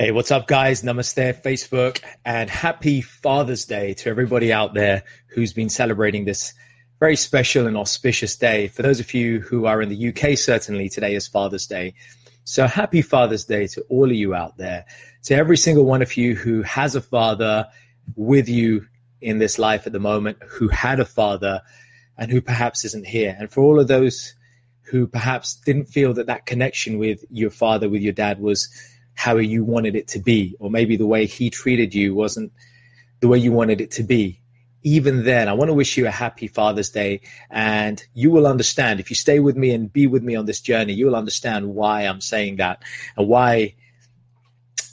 Hey, what's up, guys? Namaste, Facebook, and happy Father's Day to everybody out there who's been celebrating this very special and auspicious day. For those of you who are in the UK, certainly today is Father's Day. So happy Father's Day to all of you out there, to every single one of you who has a father with you in this life at the moment, who had a father and who perhaps isn't here. And for all of those who perhaps didn't feel that that connection with your father, with your dad was how you wanted it to be, or maybe the way he treated you wasn't the way you wanted it to be. Even then, I want to wish you a happy Father's Day, and you will understand if you stay with me and be with me on this journey, you will understand why I'm saying that and why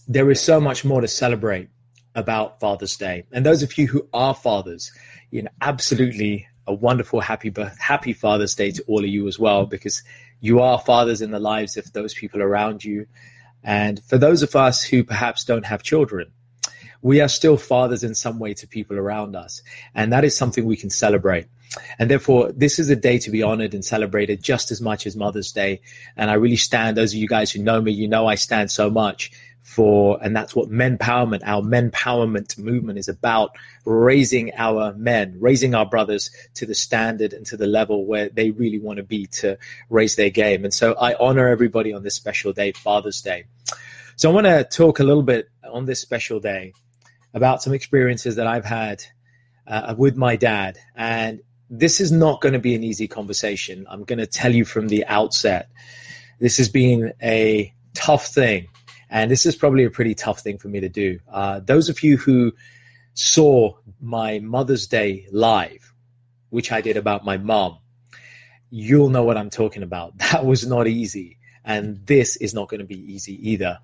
there is so much more to celebrate about Father's Day. And those of you who are fathers, you know, absolutely a wonderful happy happy Father's Day to all of you as well, because you are fathers in the lives of those people around you. And for those of us who perhaps don't have children, we are still fathers in some way to people around us. And that is something we can celebrate. And therefore, this is a day to be honored and celebrated just as much as Mother's Day. And I really stand, those of you guys who know me, you know I stand so much for, and that's what men empowerment, our men empowerment movement is about raising our men, raising our brothers to the standard and to the level where they really want to be to raise their game. And so I honor everybody on this special day, Father's Day. So I want to talk a little bit on this special day about some experiences that I've had uh, with my dad. And this is not going to be an easy conversation. I'm going to tell you from the outset. This has been a tough thing and this is probably a pretty tough thing for me to do. Uh, those of you who saw my Mother's Day live, which I did about my mom, you'll know what I'm talking about. That was not easy. And this is not going to be easy either.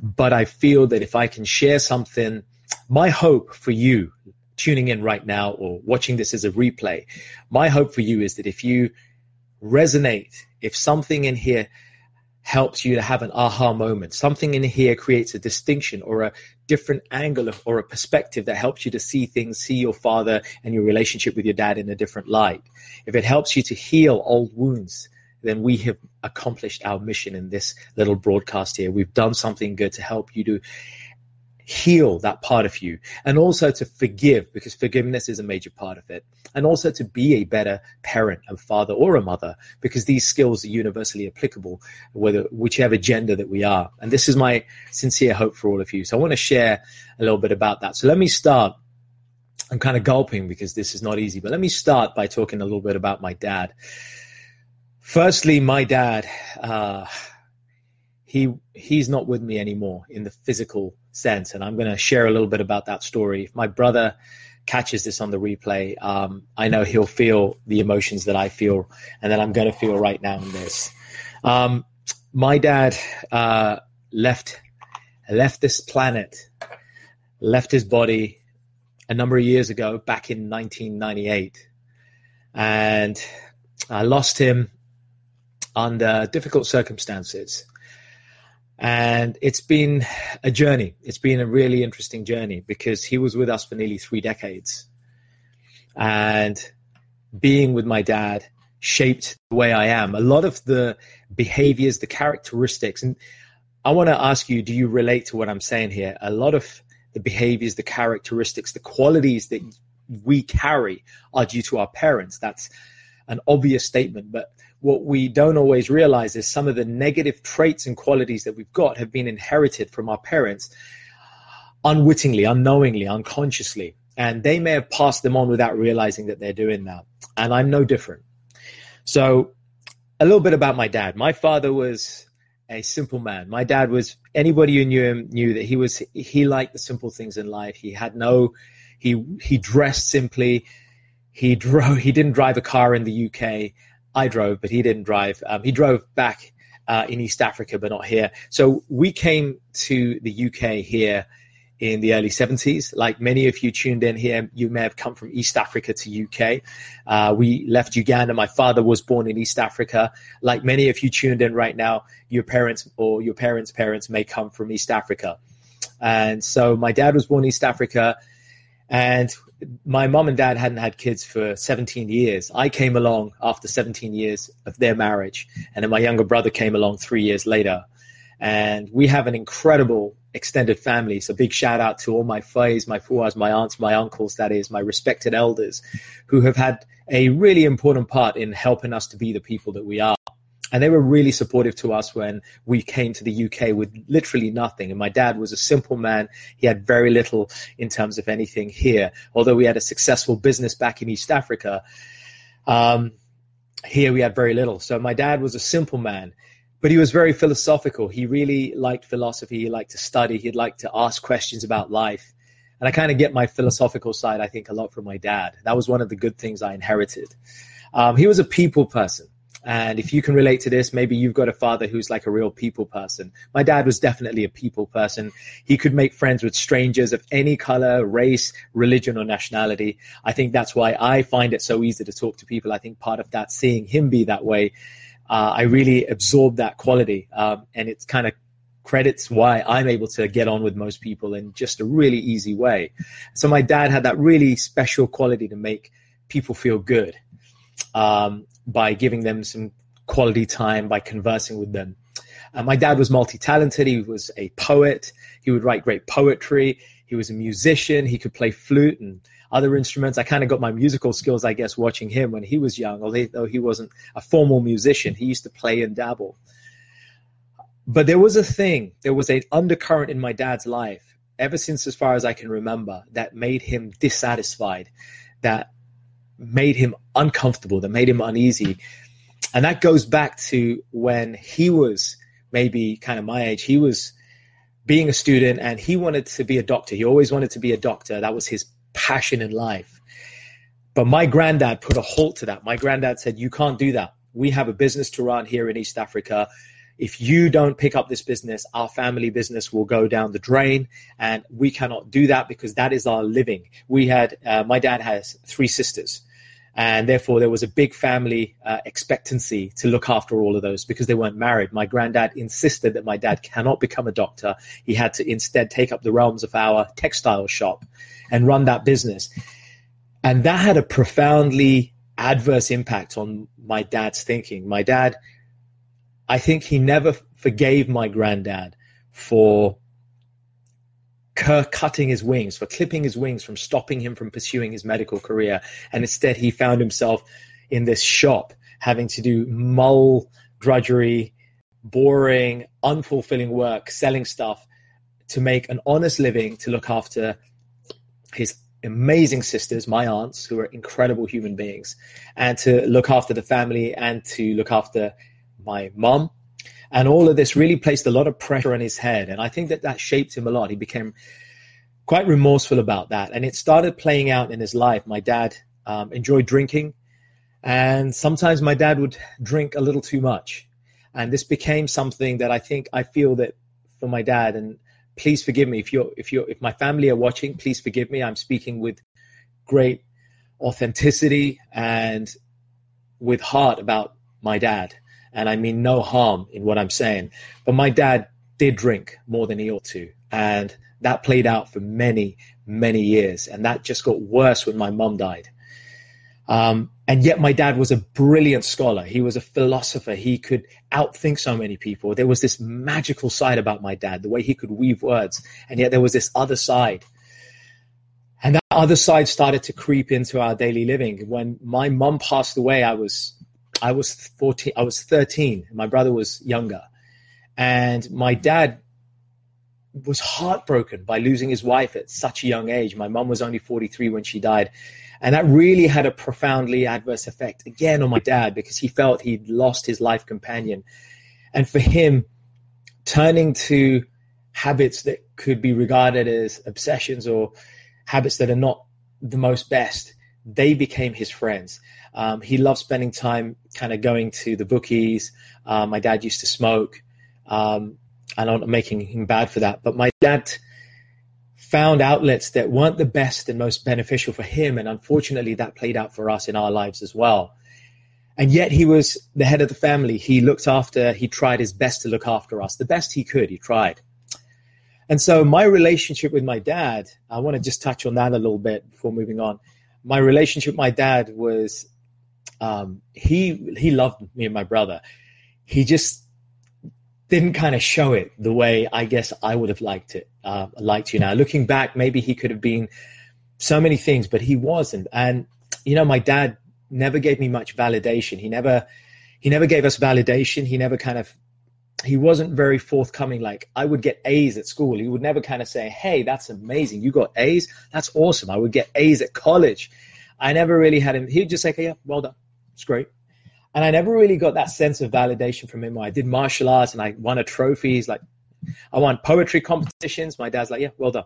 But I feel that if I can share something, my hope for you tuning in right now or watching this as a replay, my hope for you is that if you resonate, if something in here helps you to have an aha moment. Something in here creates a distinction or a different angle or a perspective that helps you to see things, see your father and your relationship with your dad in a different light. If it helps you to heal old wounds, then we have accomplished our mission in this little broadcast here. We've done something good to help you to heal that part of you and also to forgive because forgiveness is a major part of it and also to be a better parent and father or a mother because these skills are universally applicable whether whichever gender that we are. And this is my sincere hope for all of you. So i want to share a little bit about that. So let me start. I'm kind of gulping because this is not easy but let me start by talking a little bit about my dad. Firstly my dad uh, he he's not with me anymore in the physical sense. And I'm going to share a little bit about that story. If my brother catches this on the replay, um, I know he'll feel the emotions that I feel and that I'm going to feel right now in this. Um, my dad uh, left left this planet, left his body a number of years ago, back in 1998, and I lost him under difficult circumstances. And it's been a journey. It's been a really interesting journey because he was with us for nearly three decades. And being with my dad shaped the way I am. A lot of the behaviors, the characteristics, and I want to ask you, do you relate to what I'm saying here? A lot of the behaviors, the characteristics, the qualities that we carry are due to our parents. That's an obvious statement, but what we don't always realize is some of the negative traits and qualities that we've got have been inherited from our parents unwittingly, unknowingly, unconsciously. And they may have passed them on without realizing that they're doing that. And I'm no different. So, a little bit about my dad. My father was a simple man. My dad was anybody who knew him knew that he was he liked the simple things in life. He had no he he dressed simply. He drove he didn't drive a car in the UK I drove, but he didn't drive. Um, he drove back uh, in East Africa, but not here. So we came to the UK here in the early 70s. Like many of you tuned in here, you may have come from East Africa to UK. Uh, we left Uganda. My father was born in East Africa. Like many of you tuned in right now, your parents or your parents' parents may come from East Africa. And so my dad was born in East Africa. And my mom and dad hadn't had kids for 17 years. I came along after 17 years of their marriage, and then my younger brother came along three years later. And we have an incredible extended family. So big shout out to all my fays, my fuas, my aunts, my uncles, that is, my respected elders who have had a really important part in helping us to be the people that we are. And they were really supportive to us when we came to the UK with literally nothing. And my dad was a simple man. He had very little in terms of anything here. Although we had a successful business back in East Africa, um, here we had very little. So my dad was a simple man but he was very philosophical. He really liked philosophy. He liked to study. He'd like to ask questions about life. And I kind of get my philosophical side, I think, a lot from my dad. That was one of the good things I inherited. Um, he was a people person. And if you can relate to this, maybe you've got a father who's like a real people person. My dad was definitely a people person. He could make friends with strangers of any color, race, religion, or nationality. I think that's why I find it so easy to talk to people. I think part of that, seeing him be that way, uh, I really absorbed that quality. Um, and it's kind of credits why I'm able to get on with most people in just a really easy way. So my dad had that really special quality to make people feel good um, by giving them some quality time, by conversing with them. Uh, my dad was multi-talented. He was a poet. He would write great poetry. He was a musician. He could play flute and other instruments. I kind of got my musical skills, I guess, watching him when he was young, although he wasn't a formal musician. He used to play and dabble. But there was a thing, there was an undercurrent in my dad's life, ever since as far as I can remember, that made him dissatisfied, that made him uncomfortable, that made him uneasy. And that goes back to when he was maybe kind of my age. He was being a student and he wanted to be a doctor. He always wanted to be a doctor. That was his passion in life. But my granddad put a halt to that. My granddad said, You can't do that. We have a business to run here in East Africa. If you don't pick up this business, our family business will go down the drain. And we cannot do that because that is our living. We had, uh, my dad has three sisters. And therefore, there was a big family uh, expectancy to look after all of those because they weren't married. My granddad insisted that my dad cannot become a doctor. He had to instead take up the realms of our textile shop and run that business. And that had a profoundly adverse impact on my dad's thinking. My dad, I think he never forgave my granddad for cutting his wings, for clipping his wings from stopping him from pursuing his medical career. And instead, he found himself in this shop having to do mull drudgery, boring, unfulfilling work, selling stuff to make an honest living, to look after his amazing sisters, my aunts, who are incredible human beings, and to look after the family and to look after my mom. And all of this really placed a lot of pressure on his head. And I think that that shaped him a lot. He became quite remorseful about that. And it started playing out in his life. My dad um, enjoyed drinking. And sometimes my dad would drink a little too much. And this became something that I think I feel that for my dad, and please forgive me if you're if you're if my family are watching please forgive me i'm speaking with great authenticity and with heart about my dad and i mean no harm in what i'm saying but my dad did drink more than he ought to and that played out for many many years and that just got worse when my mom died um, and yet my dad was a brilliant scholar. He was a philosopher. He could outthink so many people. There was this magical side about my dad, the way he could weave words. And yet there was this other side. And that other side started to creep into our daily living. When my mom passed away, I was I was 14, I was 13. My brother was younger. And my dad was heartbroken by losing his wife at such a young age. My mom was only 43 when she died. And that really had a profoundly adverse effect again on my dad because he felt he'd lost his life companion. And for him, turning to habits that could be regarded as obsessions or habits that are not the most best, they became his friends. Um, he loved spending time kind of going to the bookies. Uh, my dad used to smoke. Um, and I'm not making him bad for that, but my dad found outlets that weren't the best and most beneficial for him. And unfortunately, that played out for us in our lives as well. And yet, he was the head of the family. He looked after, he tried his best to look after us, the best he could. He tried. And so, my relationship with my dad, I want to just touch on that a little bit before moving on. My relationship with my dad was um, he he loved me and my brother. He just didn't kind of show it the way I guess I would have liked it, uh, liked you now. Looking back, maybe he could have been so many things, but he wasn't. And you know, my dad never gave me much validation. He never, he never gave us validation. He never kind of, he wasn't very forthcoming. Like I would get A's at school. He would never kind of say, "Hey, that's amazing. You got A's. That's awesome." I would get A's at college. I never really had him. He'd just say, "Yeah, well done. It's great." And I never really got that sense of validation from him. I did martial arts and I won a trophy. He's like, I won poetry competitions. My dad's like, yeah, well done.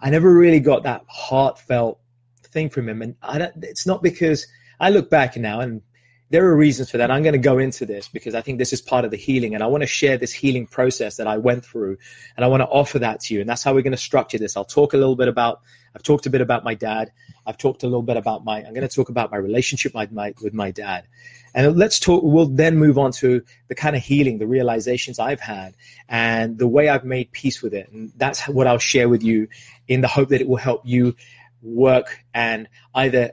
I never really got that heartfelt thing from him. And I don't, it's not because I look back now and there are reasons for that. I'm going to go into this because I think this is part of the healing. And I want to share this healing process that I went through. And I want to offer that to you. And that's how we're going to structure this. I'll talk a little bit about, I've talked a bit about my dad. I've talked a little bit about my, I'm going to talk about my relationship with my, with my dad. And let's talk, we'll then move on to the kind of healing, the realizations I've had and the way I've made peace with it. And that's what I'll share with you in the hope that it will help you work and either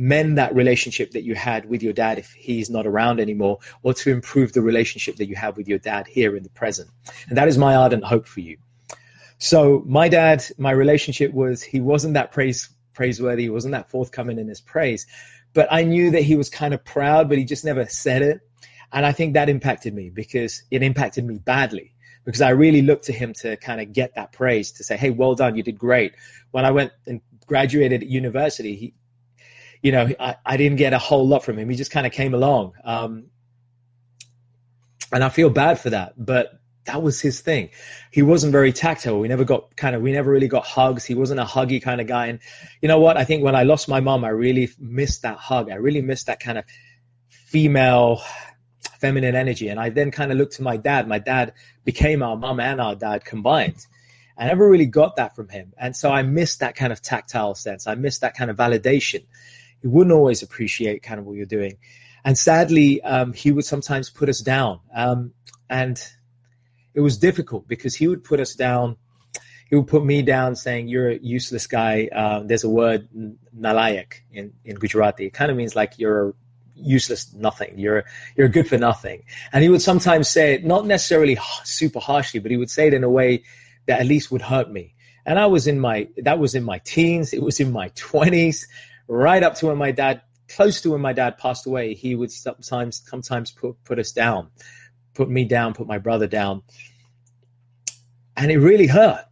mend that relationship that you had with your dad if he's not around anymore, or to improve the relationship that you have with your dad here in the present. And that is my ardent hope for you. So my dad, my relationship was he wasn't that praise praiseworthy, he wasn't that forthcoming in his praise, but I knew that he was kind of proud, but he just never said it. And I think that impacted me because it impacted me badly because I really looked to him to kind of get that praise to say, "Hey, well done, you did great." When I went and graduated at university, he, you know, I, I didn't get a whole lot from him. He just kind of came along, um, and I feel bad for that. But that was his thing. He wasn't very tactile. We never got kind of, we never really got hugs. He wasn't a huggy kind of guy. And you know what? I think when I lost my mom, I really missed that hug. I really missed that kind of female feminine energy. And I then kind of looked to my dad. My dad became our mom and our dad combined. I never really got that from him. And so I missed that kind of tactile sense. I missed that kind of validation. He wouldn't always appreciate kind of what you're doing. And sadly, um, he would sometimes put us down. Um, and it was difficult because he would put us down. He would put me down saying, You're a useless guy. Uh, there's a word, nalayak, in, in Gujarati. It kind of means like you're useless nothing. You're you're good for nothing. And he would sometimes say it not necessarily super harshly, but he would say it in a way that at least would hurt me. And I was in my that was in my teens. It was in my twenties, right up to when my dad, close to when my dad passed away. He would sometimes sometimes put put us down, put me down, put my brother down, and it really hurt.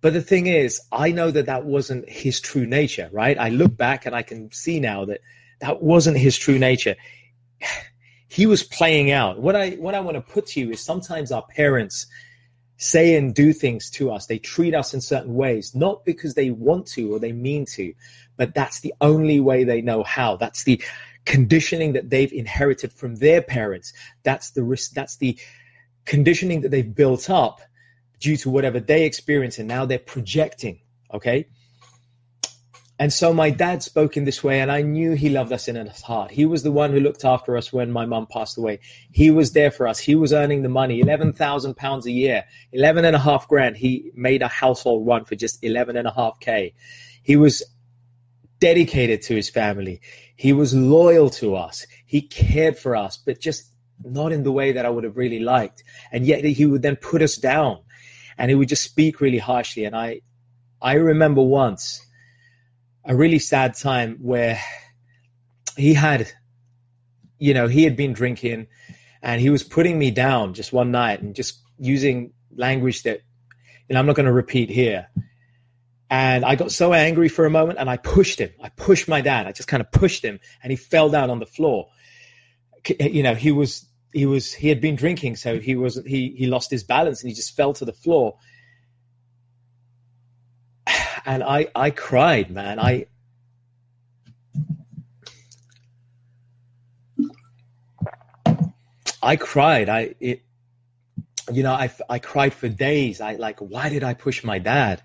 But the thing is, I know that that wasn't his true nature, right? I look back and I can see now that that wasn't his true nature. He was playing out. What I what I want to put to you is sometimes our parents say and do things to us. They treat us in certain ways, not because they want to or they mean to, but that's the only way they know how. That's the conditioning that they've inherited from their parents. That's the risk. That's the conditioning that they've built up due to whatever they experience, and now they're projecting. Okay, and so my dad spoke in this way, and I knew he loved us in his heart. He was the one who looked after us when my mum passed away. He was there for us. He was earning the money, eleven thousand pounds a year, eleven and a half grand. He made a household run for just eleven and a half k. He was dedicated to his family. He was loyal to us. He cared for us, but just not in the way that I would have really liked. And yet he would then put us down, and he would just speak really harshly. And I, I remember once a really sad time where he had, you know, he had been drinking and he was putting me down just one night and just using language that, you know, I'm not going to repeat here. And I got so angry for a moment and I pushed him. I pushed my dad. I just kind of pushed him and he fell down on the floor. Eh, you know, he was, he was, he had been drinking. So he was, he, he lost his balance and he just fell to the floor and I I cried, man. I I cried. I it you know I I cried for days. I like why did I push my dad?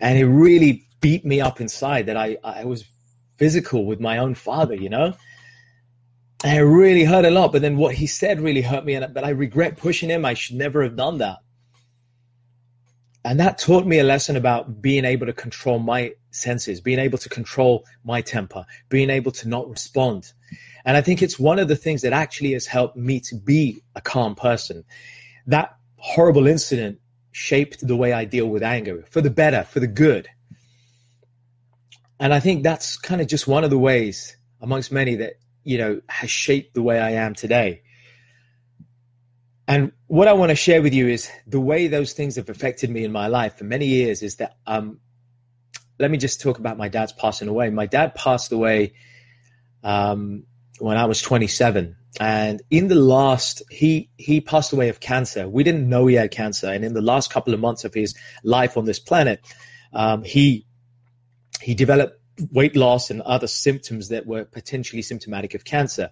And it really beat me up inside that I I was physical with my own father, you know? And it really hurt a lot. But then what he said really hurt me. And but I regret pushing him. I should never have done that. And that taught me a lesson about being able to control my senses, being able to control my temper, being able to not respond. And I think it's one of the things that actually has helped me to be a calm person. that horrible incident shaped the way I deal with anger for the better, for the good. And I think that's kind of just one of the ways amongst many that, you know, has shaped the way I am today. And what I want to share with you is the way those things have affected me in my life for many years is that um, let me just talk about my dad's passing away. My dad passed away um, when I was 27 and in the last he he passed away of cancer. We didn't know he had cancer. And in the last couple of months of his life on this planet um, he he developed weight loss and other symptoms that were potentially symptomatic of cancer.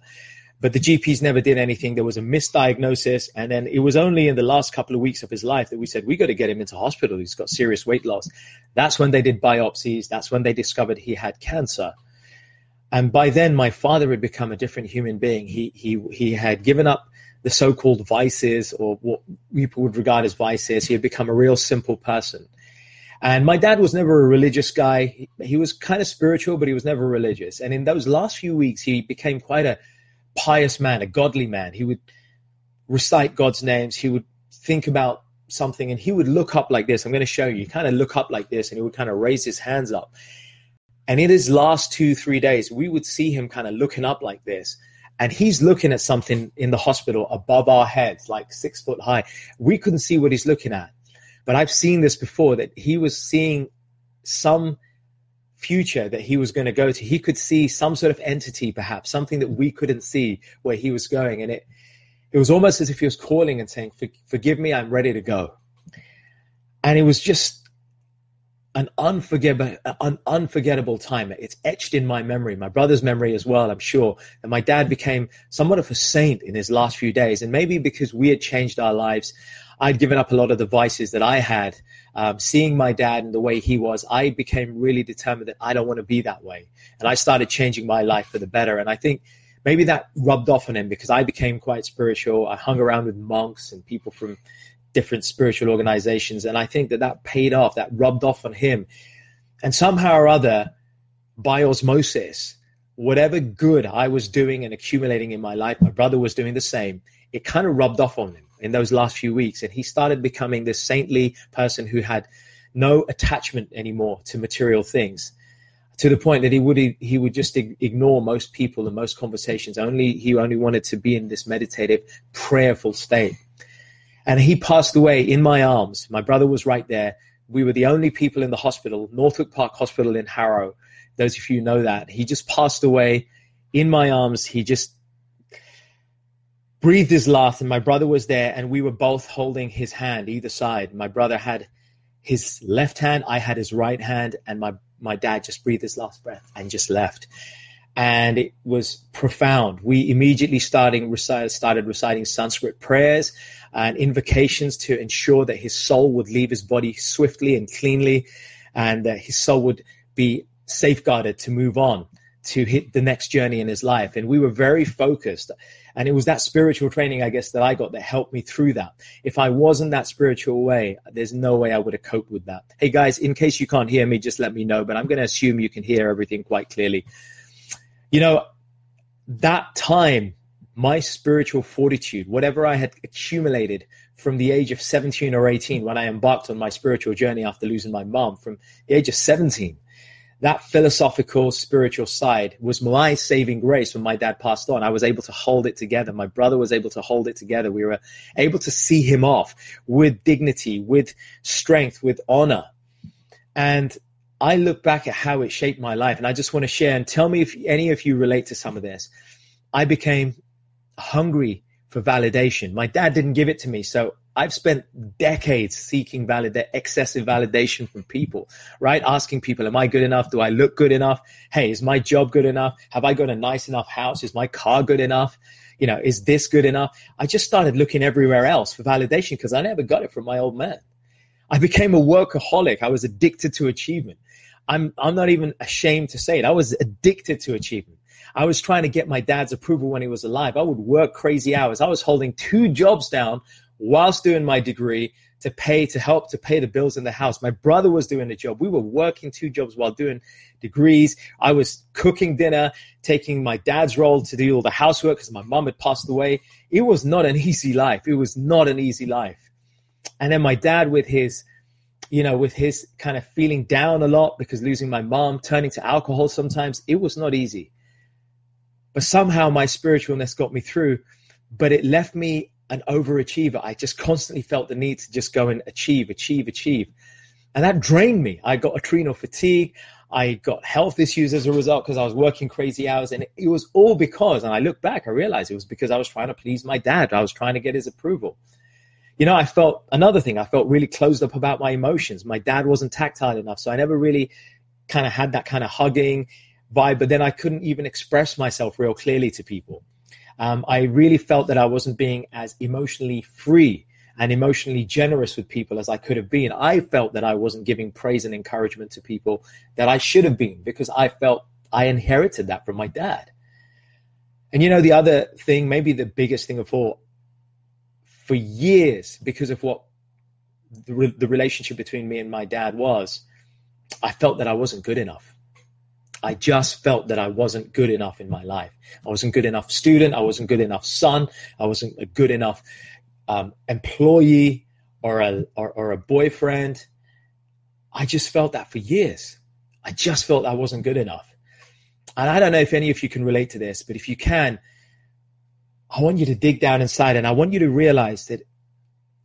But the gps never did anything. There was a misdiagnosis. And then it was only in the last couple of weeks of his life that we said we got to get him into hospital. He's got serious weight loss. That's when they did biopsies. That's when they discovered he had cancer and by then, my father had become a different human being. He he he had given up the so-called vices or what people would regard as vices. He had become a real simple person. And my dad was never a religious guy. He, was kind of spiritual, but he was never religious. And in those last few weeks, he became quite a pious man, a godly man. He would recite God's names. He would think about something and he would look up like this. I'm going to show you. Kind of look up like this and he would kind of raise his hands up. And in his last two, three days, we would see him kind of looking up like this. And he's looking at something in the hospital above our heads, like six foot high. We couldn't see what he's looking at. But I've seen this before that he was seeing some future that he was going to go to. He could see some sort of entity, perhaps, something that we couldn't see where he was going. And it, it was almost as if he was calling and saying, Forgive me, I'm ready to go. And it was just an unforgettable, an unforgettable time. It's etched in my memory, my brother's memory as well, I'm sure. And my dad became somewhat of a saint in his last few days. And maybe because we had changed our lives, I'd given up a lot of the vices that I had. Um, seeing my dad and the way he was, I became really determined that I don't want to be that way. And I started changing my life for the better. And I think maybe that rubbed off on him because I became quite spiritual. I hung around with monks and people from different spiritual organizations. And I think that that paid off, that rubbed off on him. And somehow or other, by osmosis, whatever good I was doing and accumulating in my life, my brother was doing the same. It kind of rubbed off on him in those last few weeks. And he started becoming this saintly person who had no attachment anymore to material things to the point that he would he would just ignore most people and most conversations only he only wanted to be in this meditative prayerful state and he passed away in my arms. My brother was right there. We were the only people in the hospital, Northwick Park Hospital in Harrow. Those of you know that. He just passed away in my arms. He just breathed his last, and my brother was there, and we were both holding his hand either side. My brother had his left hand, I had his right hand, and my, my dad just breathed his last breath and just left and it was profound. We immediately starting started reciting Sanskrit prayers and invocations to ensure that his soul would leave his body swiftly and cleanly, and that his soul would be safeguarded to move on to hit the next journey in his life. And we were very focused. And it was that spiritual training, I guess, that I got that helped me through that. If I wasn't that spiritual way, there's no way I would have coped with that. Hey guys, in case you can't hear me, just let me know. But I'm going to assume you can hear everything quite clearly you know, that time, my spiritual fortitude, whatever I had accumulated from the age of 17 or 18 when I embarked on my spiritual journey after losing my mom, from the age of 17, that philosophical spiritual side was my saving grace when my dad passed on. I was able to hold it together. My brother was able to hold it together. We were able to see him off with dignity, with strength, with honor. And I look back at how it shaped my life, and I just want to share and tell me if any of you relate to some of this. I became hungry for validation. My dad didn't give it to me, so I've spent decades seeking validate excessive validation from people, right? Asking people, am I good enough? Do I look good enough? Hey, is my job good enough? Have I got a nice enough house? Is my car good enough? You know, is this good enough? I just started looking everywhere else for validation because I never got it from my old man. I became a workaholic. I was addicted to achievement. I'm I'm not even ashamed to say it. I was addicted to achievement. I was trying to get my dad's approval when he was alive. I would work crazy hours. I was holding two jobs down whilst doing my degree, to pay to help to pay the bills in the house. My brother was doing the job. We were working two jobs while doing degrees. I was cooking dinner, taking my dad's role to do all the housework because my mom had passed away. It was not an easy life. It was not an easy life. And then my dad with his you know, with his kind of feeling down a lot because losing my mom, turning to alcohol sometimes, it was not easy. But somehow my spiritualness got me through, but it left me an overachiever. I just constantly felt the need to just go and achieve, achieve, achieve. And that drained me. I got adrenal fatigue. I got health issues as a result because I was working crazy hours. And it was all because, and I look back, I realized it was because I was trying to please my dad. I was trying to get his approval. You know, I felt another thing, I felt really closed up about my emotions. My dad wasn't tactile enough. So I never really kind of had that kind of hugging vibe. But then I couldn't even express myself real clearly to people um, I really felt that I wasn't being as emotionally free and emotionally generous with people as I could have been. I felt that I wasn't giving praise and encouragement to people that I should have been because I felt I inherited that from my dad. And you know, the other thing, maybe the biggest thing of all, for years, because of what the, re- the relationship between me and my dad was, I felt that I wasn't good enough. I just felt that I wasn't good enough in my life. I wasn't good enough student. I wasn't good enough son. I wasn't a good enough um, employee or a or, or a boyfriend. I just felt that for years. I just felt I wasn't good enough. And I don't know if any of you can relate to this, but if you can, I want you to dig down inside and I want you to realize that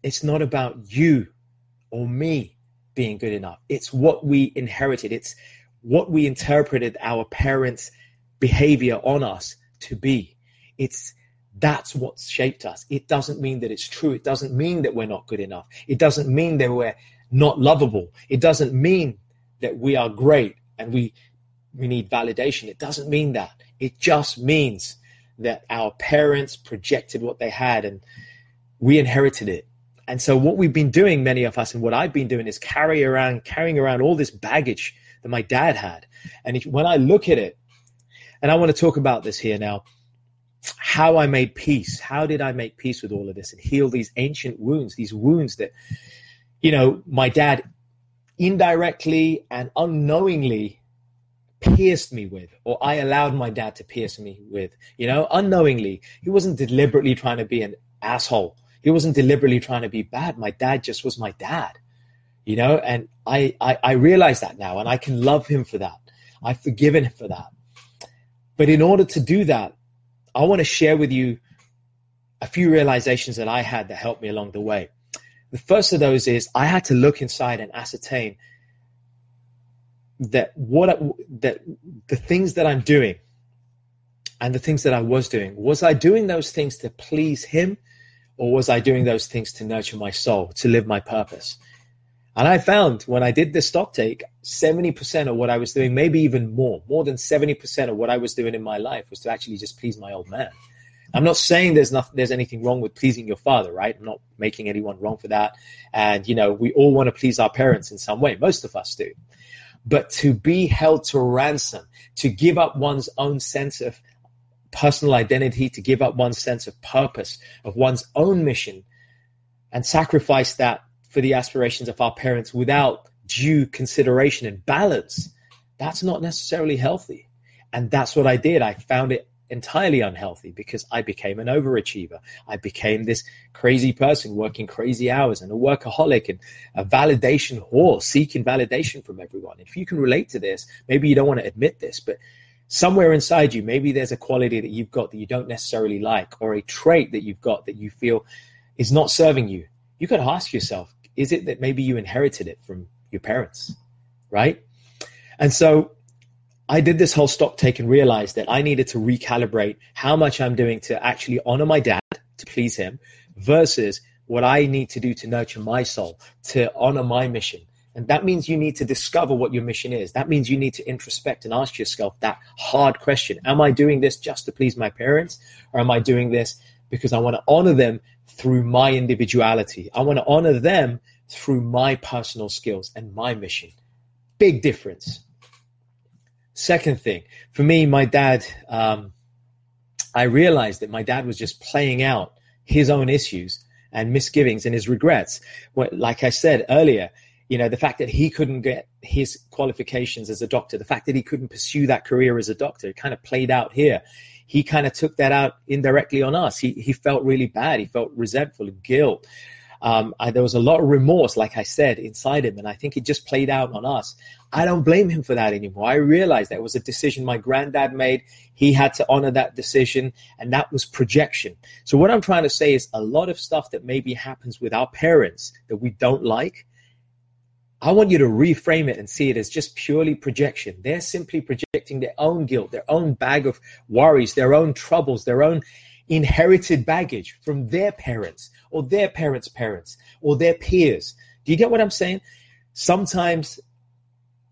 it's not about you or me being good enough. It's what we inherited. It's what we interpreted our parents' behavior on us to be. It's that's what shaped us. It doesn't mean that it's true. It doesn't mean that we're not good enough. It doesn't mean that we're not lovable. It doesn't mean that we are great and we we need validation. It doesn't mean that. It just means that our parents projected what they had and we inherited it. And so what we've been doing, many of us, and what I've been doing is carry around, carrying around all this baggage that my dad had. And if, when I look at it, and I want to talk about this here now, how I made peace. How did I make peace with all of this and heal these ancient wounds, these wounds that, you know, my dad indirectly and unknowingly pierced me with, or I allowed my dad to pierce me with, you know, unknowingly. He wasn't deliberately trying to be an asshole. He wasn't deliberately trying to be bad. My dad just was my dad you know and I, I i realize that now and i can love him for that i've forgiven him for that but in order to do that i want to share with you a few realizations that i had that helped me along the way the first of those is i had to look inside and ascertain that what that the things that i'm doing and the things that i was doing was i doing those things to please him or was i doing those things to nurture my soul to live my purpose and I found when I did this stock take, 70% of what I was doing, maybe even more, more than 70% of what I was doing in my life was to actually just please my old man. I'm not saying there's nothing, there's anything wrong with pleasing your father, right? I'm not making anyone wrong for that. And, you know, we all want to please our parents in some way. Most of us do. But to be held to ransom, to give up one's own sense of personal identity, to give up one's sense of purpose, of one's own mission, and sacrifice that for the aspirations of our parents without due consideration and balance, that's not necessarily healthy. And that's what I did. I found it entirely unhealthy because I became an overachiever. I became this crazy person working crazy hours and a workaholic and a validation whore, seeking validation from everyone. If you can relate to this, maybe you don't want to admit this, but somewhere inside you, maybe there's a quality that you've got that you don't necessarily like, or a trait that you've got that you feel is not serving you. You got to ask yourself, is it that maybe you inherited it from your parents, right? And so I did this whole stock take and realized that I needed to recalibrate how much I'm doing to actually honor my dad, to please him, versus what I need to do to nurture my soul, to honor my mission. And that means you need to discover what your mission is. That means you need to introspect and ask yourself that hard question Am I doing this just to please my parents? Or am I doing this because I want to honor them through my individuality. I want to honor them through my personal skills and my mission. Big difference. Second thing, for me, my dad, um, I realized that my dad was just playing out his own issues and misgivings and his regrets. Like I said earlier, you know, the fact that he couldn't get his qualifications as a doctor, the fact that he couldn't pursue that career as a doctor, it kind of played out here. He kind of took that out indirectly on us. He, he felt really bad. He felt resentful, and guilt. Um, I, there was a lot of remorse, like I said, inside him, and I think it just played out on us. I don't blame him for that anymore. I realized that was a decision my granddad made. He had to honor that decision, and that was projection. So, what I'm trying to say is a lot of stuff that maybe happens with our parents that we don't like. I want you to reframe it and see it as just purely projection. They're simply projecting their own guilt, their own bag of worries, their own troubles, their own inherited baggage from their parents or their parents' parents or their peers. Do you get what I'm saying? Sometimes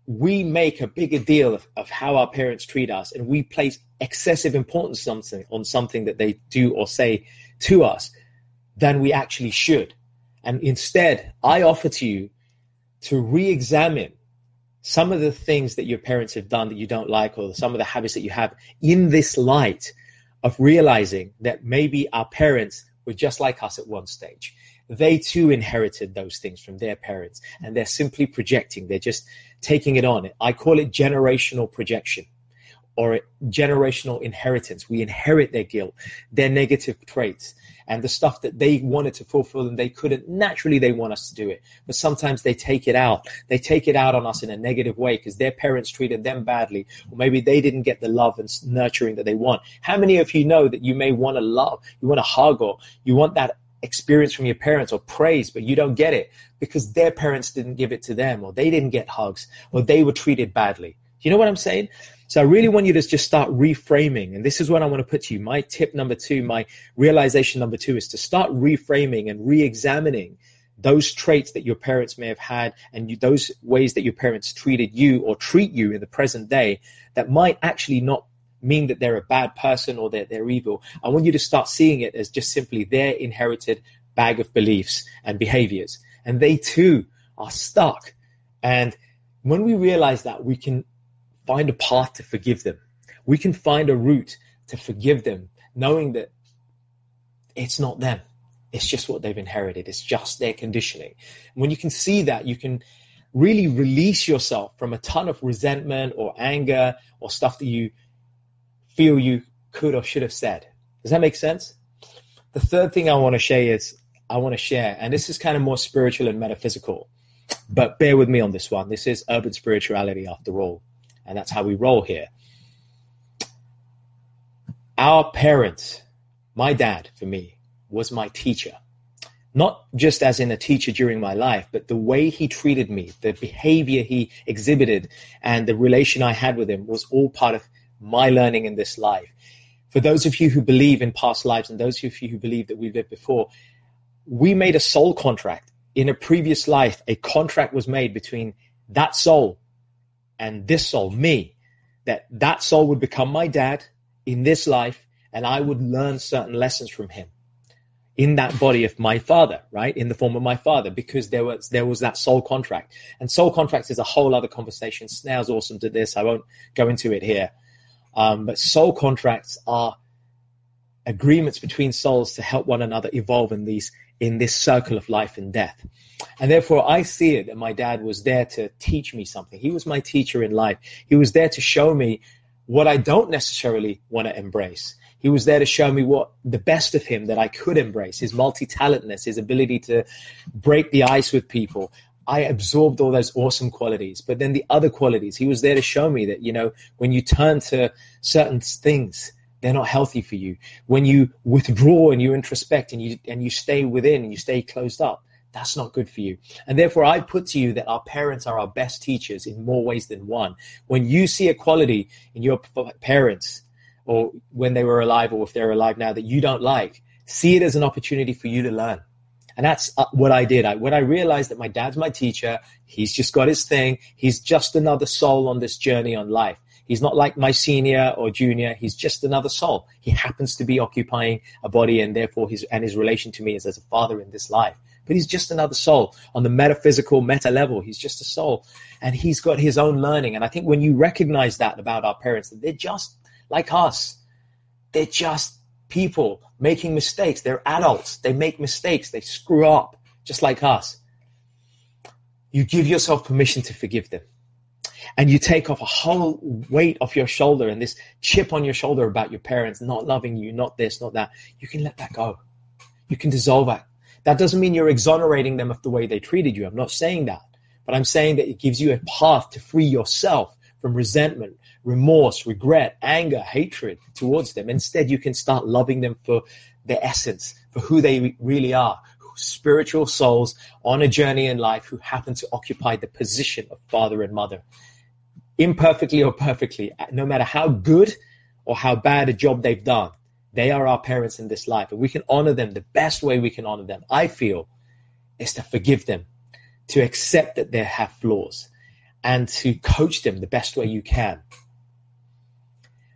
we make a bigger deal of, of how our parents treat us and we place excessive importance something on something that they do or say to us than we actually should. And instead, I offer to you to re-examine some of the things that your parents have done that you don't like or some of the habits that you have in this light of realizing that maybe our parents were just like us at one stage. They too inherited those things from their parents and they're simply projecting. They're just taking it on. I call it generational projection or generational inheritance. We inherit their guilt, their negative traits, and the stuff that they wanted to fulfill and they couldn't. Naturally, they want us to do it, but sometimes they take it out. They take it out on us in a negative way because their parents treated them badly, or maybe they didn't get the love and nurturing that they want. How many of you know that you may want to love, you want a hug, or you want that experience from your parents or praise, but you don't get it because their parents didn't give it to them, or they didn't get hugs, or they were treated badly. You know what I'm saying? So I really want you to just start reframing. And this is what I want to put to you. My tip number two, my realization number two is to start reframing and re examining those traits that your parents may have had and you, those ways that your parents treated you or treat you in the present day that might actually not mean that they're a bad person or that they're evil. I want you to start seeing it as just simply their inherited bag of beliefs and behaviors. And they too are stuck. And when we realize that, we can find a path to forgive them. We can find a route to forgive them, knowing that it's not them. It's just what they've inherited. It's just their conditioning. And when you can see that, you can really release yourself from a ton of resentment or anger or stuff that you feel you could or should have said. Does that make sense? The third thing I want to share is I want to share, and this is kind of more spiritual and metaphysical, but bear with me on this one. This is urban spirituality after all. And that's how we roll here. Our parents, my dad for me, was my teacher. Not just as in a teacher during my life, but the way he treated me, the behavior he exhibited, and the relation I had with him was all part of my learning in this life. For those of you who believe in past lives and those of you who believe that we've lived before, we made a soul contract. In a previous life, a contract was made between that soul and this soul, me, that that soul would become my dad in this life and I would learn certain lessons from him in that body of my father, right? In the form of my father, because there was there was that soul contract. And soul contracts is a whole other conversation. Snare's awesome to this. I won't go into it here. Um, but soul contracts are agreements between souls to help one another evolve in these in this circle of life and death. And therefore, I see it that my dad was there to teach me something. He was my teacher in life. He was there to show me what I don't necessarily want to embrace. He was there to show me what the best of him that I could embrace his multi talentness, his ability to break the ice with people. I absorbed all those awesome qualities. But then the other qualities, he was there to show me that, you know, when you turn to certain things, they're not healthy for you. When you withdraw and you introspect and you and you stay within and you stay closed up, that's not good for you. And therefore, I put to you that our parents are our best teachers in more ways than one. When you see a quality in your parents, or when they were alive, or if they're alive now, that you don't like, see it as an opportunity for you to learn. And that's uh, what I did. I, when I realized that my dad's my teacher, he's just got his thing. He's just another soul on this journey on life. He's not like my senior or junior. He's just another soul. He happens to be occupying a body, and therefore his and his relation to me is as a father in this life. But he's just another soul on the metaphysical meta level. He's just a soul, and he's got his own learning. And I think when you recognize that about our parents, that they're just like us. They're just people making mistakes. They're adults. They make mistakes. They screw up just like us. You give yourself permission to forgive them. And you take off a whole weight off your shoulder and this chip on your shoulder about your parents not loving you, not this, not that. You can let that go. You can dissolve that. That doesn't mean you're exonerating them of the way they treated you. I'm not saying that. But I'm saying that it gives you a path to free yourself from resentment, remorse, regret, anger, hatred towards them. Instead, you can start loving them for their essence, for who they really are, spiritual souls on a journey in life who happen to occupy the position of father and mother. Imperfectly or perfectly, no matter how good or how bad a job they've done, they are our parents in this life. And we can honor them the best way we can honor them, I feel, is to forgive them, to accept that they have flaws, and to coach them the best way you can.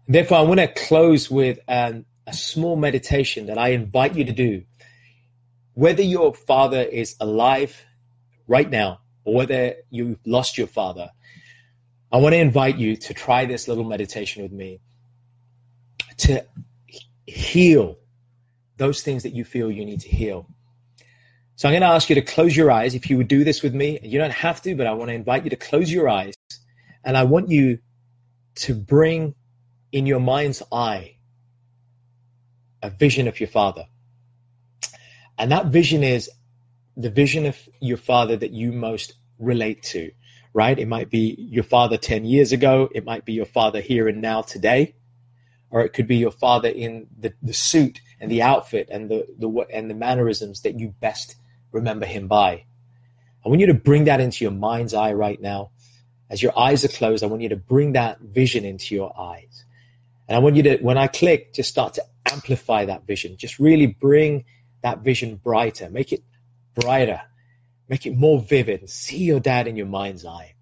And therefore, I want to close with um, a small meditation that I invite you to do. Whether your father is alive right now or whether you've lost your father, I want to invite you to try this little meditation with me to heal those things that you feel you need to heal. So I'm going to ask you to close your eyes. If you would do this with me, you don't have to, but I want to invite you to close your eyes. And I want you to bring in your mind's eye a vision of your father. And that vision is the vision of your father that you most relate to, right? It might be your father 10 years ago. It might be your father here and now today or it could be your father in the, the suit and the outfit and the, the and the mannerisms that you best remember him by. I want you to bring that into your mind's eye right now. As your eyes are closed, I want you to bring that vision into your eyes. And I want you to, when I click, just start to amplify that vision. Just really bring that vision brighter, make it brighter, make it more vivid. And see your dad in your mind's eye.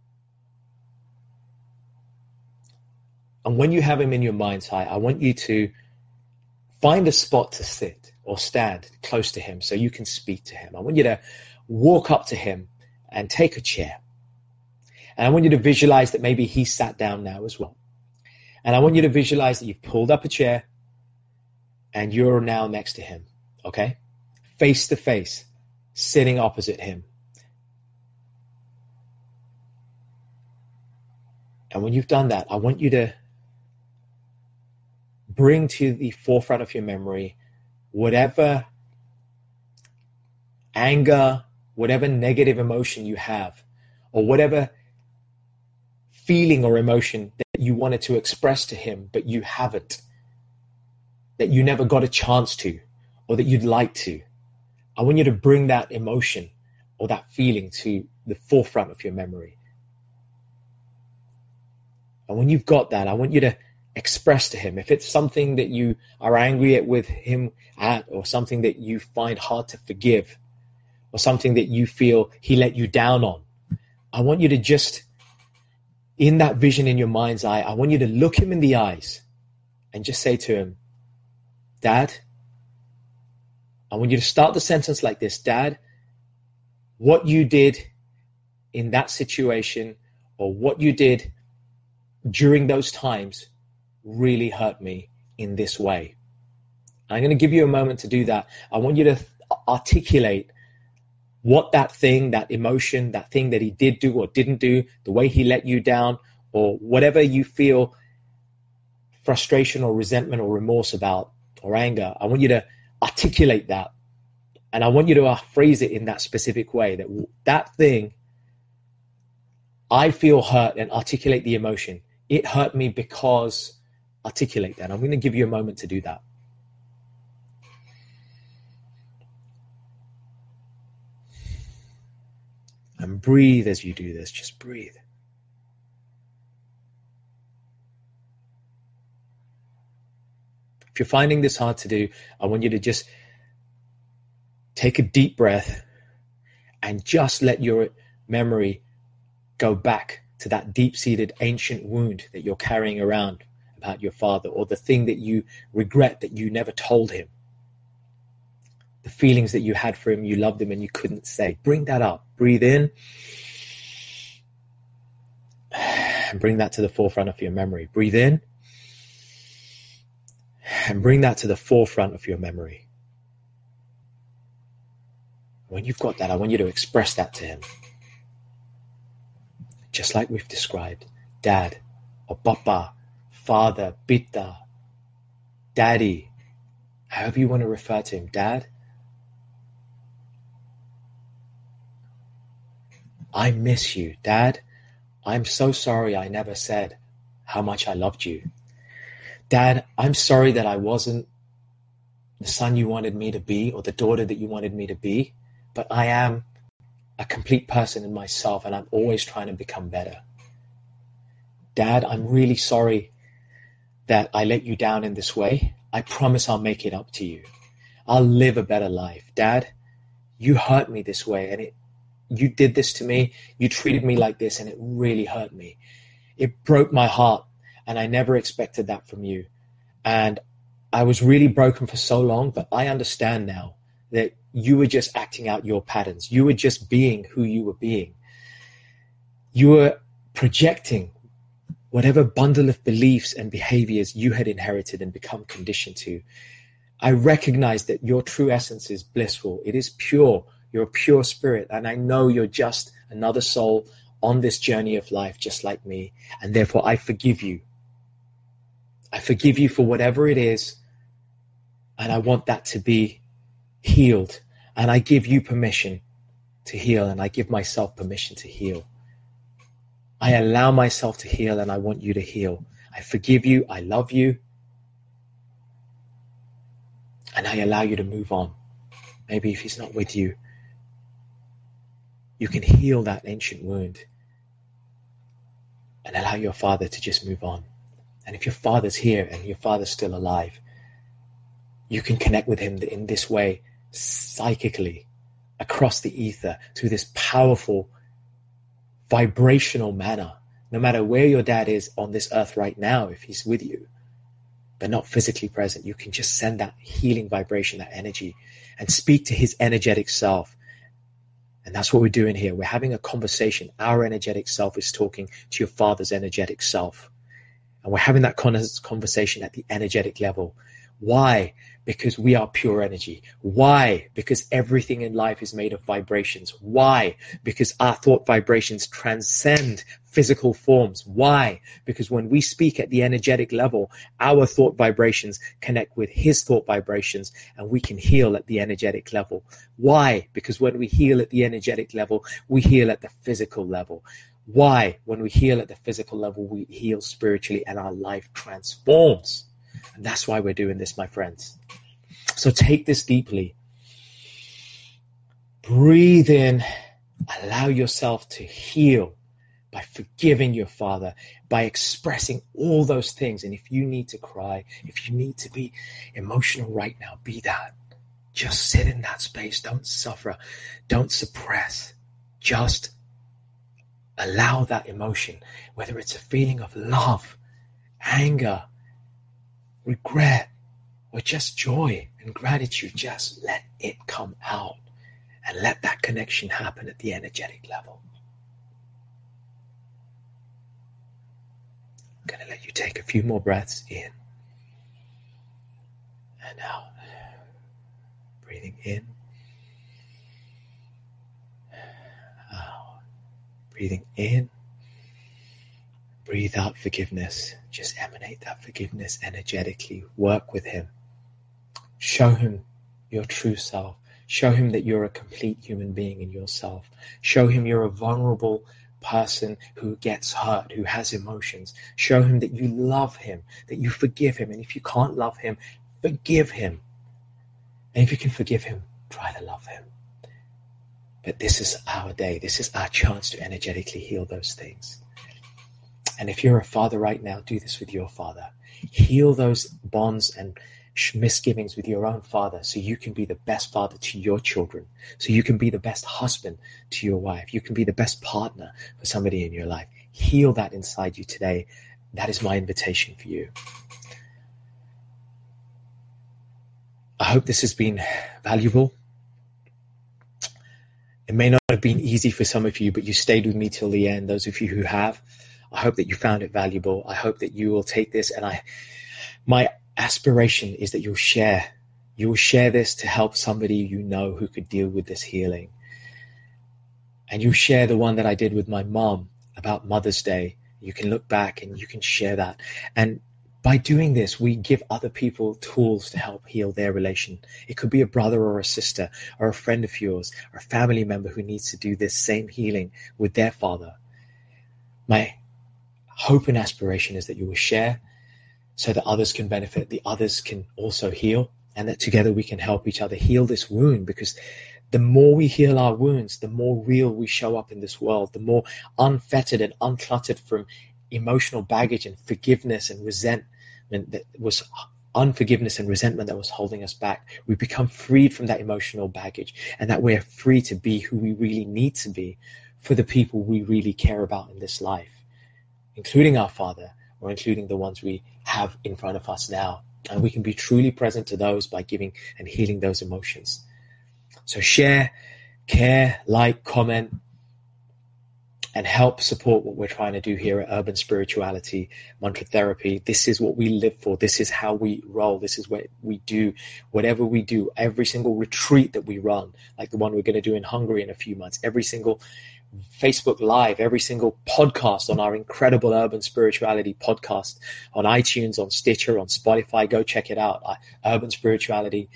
And when you have him in your mind's eye, I want you to find a spot to sit or stand close to him so you can speak to him. I want you to walk up to him and take a chair. And I want you to visualize that maybe he sat down now as well. And I want you to visualize that you've pulled up a chair and you're now next to him, okay? Face to face, sitting opposite him. And when you've done that, I want you to bring to the forefront of your memory whatever anger, whatever negative emotion you have, or whatever feeling or emotion that you wanted to express to him, but you haven't, that you never got a chance to, or that you'd like to. I want you to bring that emotion or that feeling to the forefront of your memory. And when you've got that, I want you to express to him. If it's something that you are angry at with him at, or something that you find hard to forgive, or something that you feel he let you down on, I want you to just, in that vision in your mind's eye, I want you to look him in the eyes and just say to him, Dad, I want you to start the sentence like this Dad, what you did in that situation or what you did during those times really hurt me in this way. I'm going to give you a moment to do that. I want you to articulate what that thing, that emotion, that thing that he did do or didn't do, the way he let you down, or whatever you feel frustration or resentment or remorse about or anger. I want you to articulate that. And I want you to uh, phrase it in that specific way that that thing, I feel hurt and articulate the emotion. It hurt me because articulate that. I'm going to give you a moment to do that. And breathe as you do this. Just breathe. If you're finding this hard to do, I want you to just take a deep breath and just let your memory go back to that deep seated ancient wound that you're carrying around about your father or the thing that you regret that you never told him. The feelings that you had for him, you loved him and you couldn't say. Bring that up. Breathe in and bring that to the forefront of your memory. Breathe in and bring that to the forefront of your memory. When you've got that, I want you to express that to him. Just like we've described, dad, or papa, father, pitta, daddy, however you want to refer to him, dad. I miss you, dad. I'm so sorry I never said how much I loved you. Dad, I'm sorry that I wasn't the son you wanted me to be or the daughter that you wanted me to be, but I am a complete person in myself and I'm always trying to become better. Dad, I'm really sorry that I let you down in this way. I promise I'll make it up to you. I'll live a better life. Dad, you hurt me this way and it you did this to me. You treated me like this and it really hurt me. It broke my heart and I never expected that from you. And I was really broken for so long, but I understand now that you were just acting out your patterns. You were just being who you were being. You were projecting whatever bundle of beliefs and behaviors you had inherited and become conditioned to. I recognize that your true essence is blissful. It is pure. You're a pure spirit. And I know you're just another soul on this journey of life, just like me. And therefore, I forgive you. I forgive you for whatever it is. And I want that to be healed. And I give you permission to heal, and I give myself permission to heal. I allow myself to heal, and I want you to heal. I forgive you. I love you. And I allow you to move on. Maybe if he's not with you, you can heal that ancient wound and allow your father to just move on. And if your father's here and your father's still alive, you can connect with him in this way psychically across the ether through this powerful vibrational manner. No matter where your dad is on this earth right now, if he's with you, but not physically present, you can just send that healing vibration, that energy, and speak to his energetic self. And that's what we're doing here. We're having a conversation. Our energetic self is talking to your father's energetic self. And we're having that conversation at the energetic level. Why? Because we are pure energy. Why? Because everything in life is made of vibrations. Why? Because our thought vibrations transcend physical forms. Why? Because when we speak at the energetic level, our thought vibrations connect with his thought vibrations and we can heal at the energetic level. Why? Because when we heal at the energetic level, we heal at the physical level. Why? When we heal at the physical level, we heal spiritually and our life transforms. And that's why we're doing this, my friends. So take this deeply. Breathe in. Allow yourself to heal by forgiving your father, by expressing all those things. And if you need to cry, if you need to be emotional right now, be that. Just sit in that space. Don't suffer. Don't suppress. Just allow that emotion, whether it's a feeling of love, anger, regret, or just joy and gratitude, just let it come out and let that connection happen at the energetic level. I'm going to let you take a few more breaths in and out. Breathing in, out. Breathing in Breathe out forgiveness. Just emanate that forgiveness energetically. Work with Him. Show Him your true self. Show Him that you're a complete human being in yourself. Show Him you're a vulnerable person who gets hurt, who has emotions. Show Him that you love Him, that you forgive Him. And if you can't love Him, forgive Him. And if you can forgive Him, try to love Him. But this is our day. This is our chance to energetically heal those things. And if you're a father right now, do this with your father. Heal those bonds and misgivings with your own father so you can be the best father to your children, so you can be the best husband to your wife, you can be the best partner for somebody in your life. Heal that inside you today. That is my invitation for you. I hope this has been valuable. It may not have been easy for some of you, but you stayed with me till the end. Those of you who have, I hope that you found it valuable. I hope that you will take this and I my aspiration is that you'll share. You will share this to help somebody you know who could deal with this healing. And you'll share the one that I did with my mom about Mother's Day. You can look back and you can share that. And by doing this, we give other people tools to help heal their relation. It could be a brother or a sister or a friend of yours or a family member who needs to do this same healing with their father. My hope and aspiration is that you will share so that others can benefit, the others can also heal, and that together we can help each other heal this wound because the more we heal our wounds, the more real we show up in this world, the more unfettered and uncluttered from emotional baggage and forgiveness and resentment that was unforgiveness and resentment that was holding us back. We become freed from that emotional baggage and that we're free to be who we really need to be for the people we really care about in this life, including our Father or including the ones we have in front of us now. And we can be truly present to those by giving and healing those emotions. So share, care, like, comment, and help support what we're trying to do here at Urban Spirituality Mantra Therapy. This is what we live for. This is how we roll. This is what we do. Whatever we do, every single retreat that we run, like the one we're going to do in Hungary in a few months, every single Facebook Live, every single podcast on our incredible urban spirituality podcast on iTunes, on Stitcher, on Spotify. Go check it out. Uh, urban Spirituality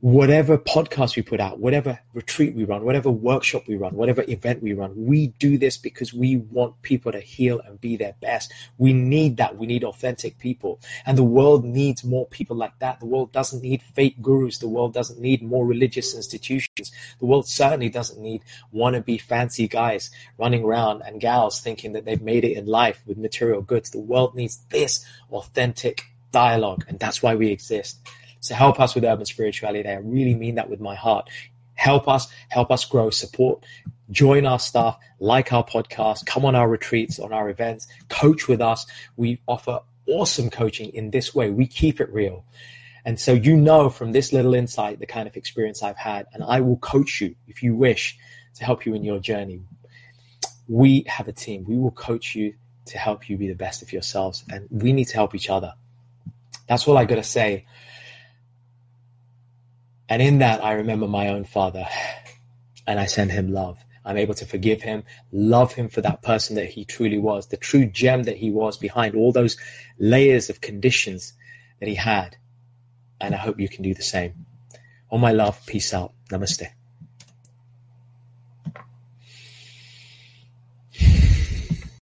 whatever podcast we put out, whatever retreat we run, whatever workshop we run, whatever event we run, we do this because we want people to heal and be their best. We need that. We need authentic people. And the world needs more people like that. The world doesn't need fake gurus. The world doesn't need more religious institutions. The world certainly doesn't need wannabe fancy guys running around and gals thinking that they've made it in life with material goods. The world needs this authentic dialogue. And that's why we exist. So help us with urban spirituality. I really mean that with my heart. Help us, help us grow, support, join our staff, like our podcast, come on our retreats, on our events, coach with us. We offer awesome coaching in this way. We keep it real. And so you know from this little insight the kind of experience I've had, and I will coach you if you wish to help you in your journey. We have a team. We will coach you to help you be the best of yourselves, and we need to help each other. That's all I got to say and in that, I remember my own father and I send him love. I'm able to forgive him, love him for that person that he truly was, the true gem that he was behind all those layers of conditions that he had. And I hope you can do the same. All my love, peace out. Namaste.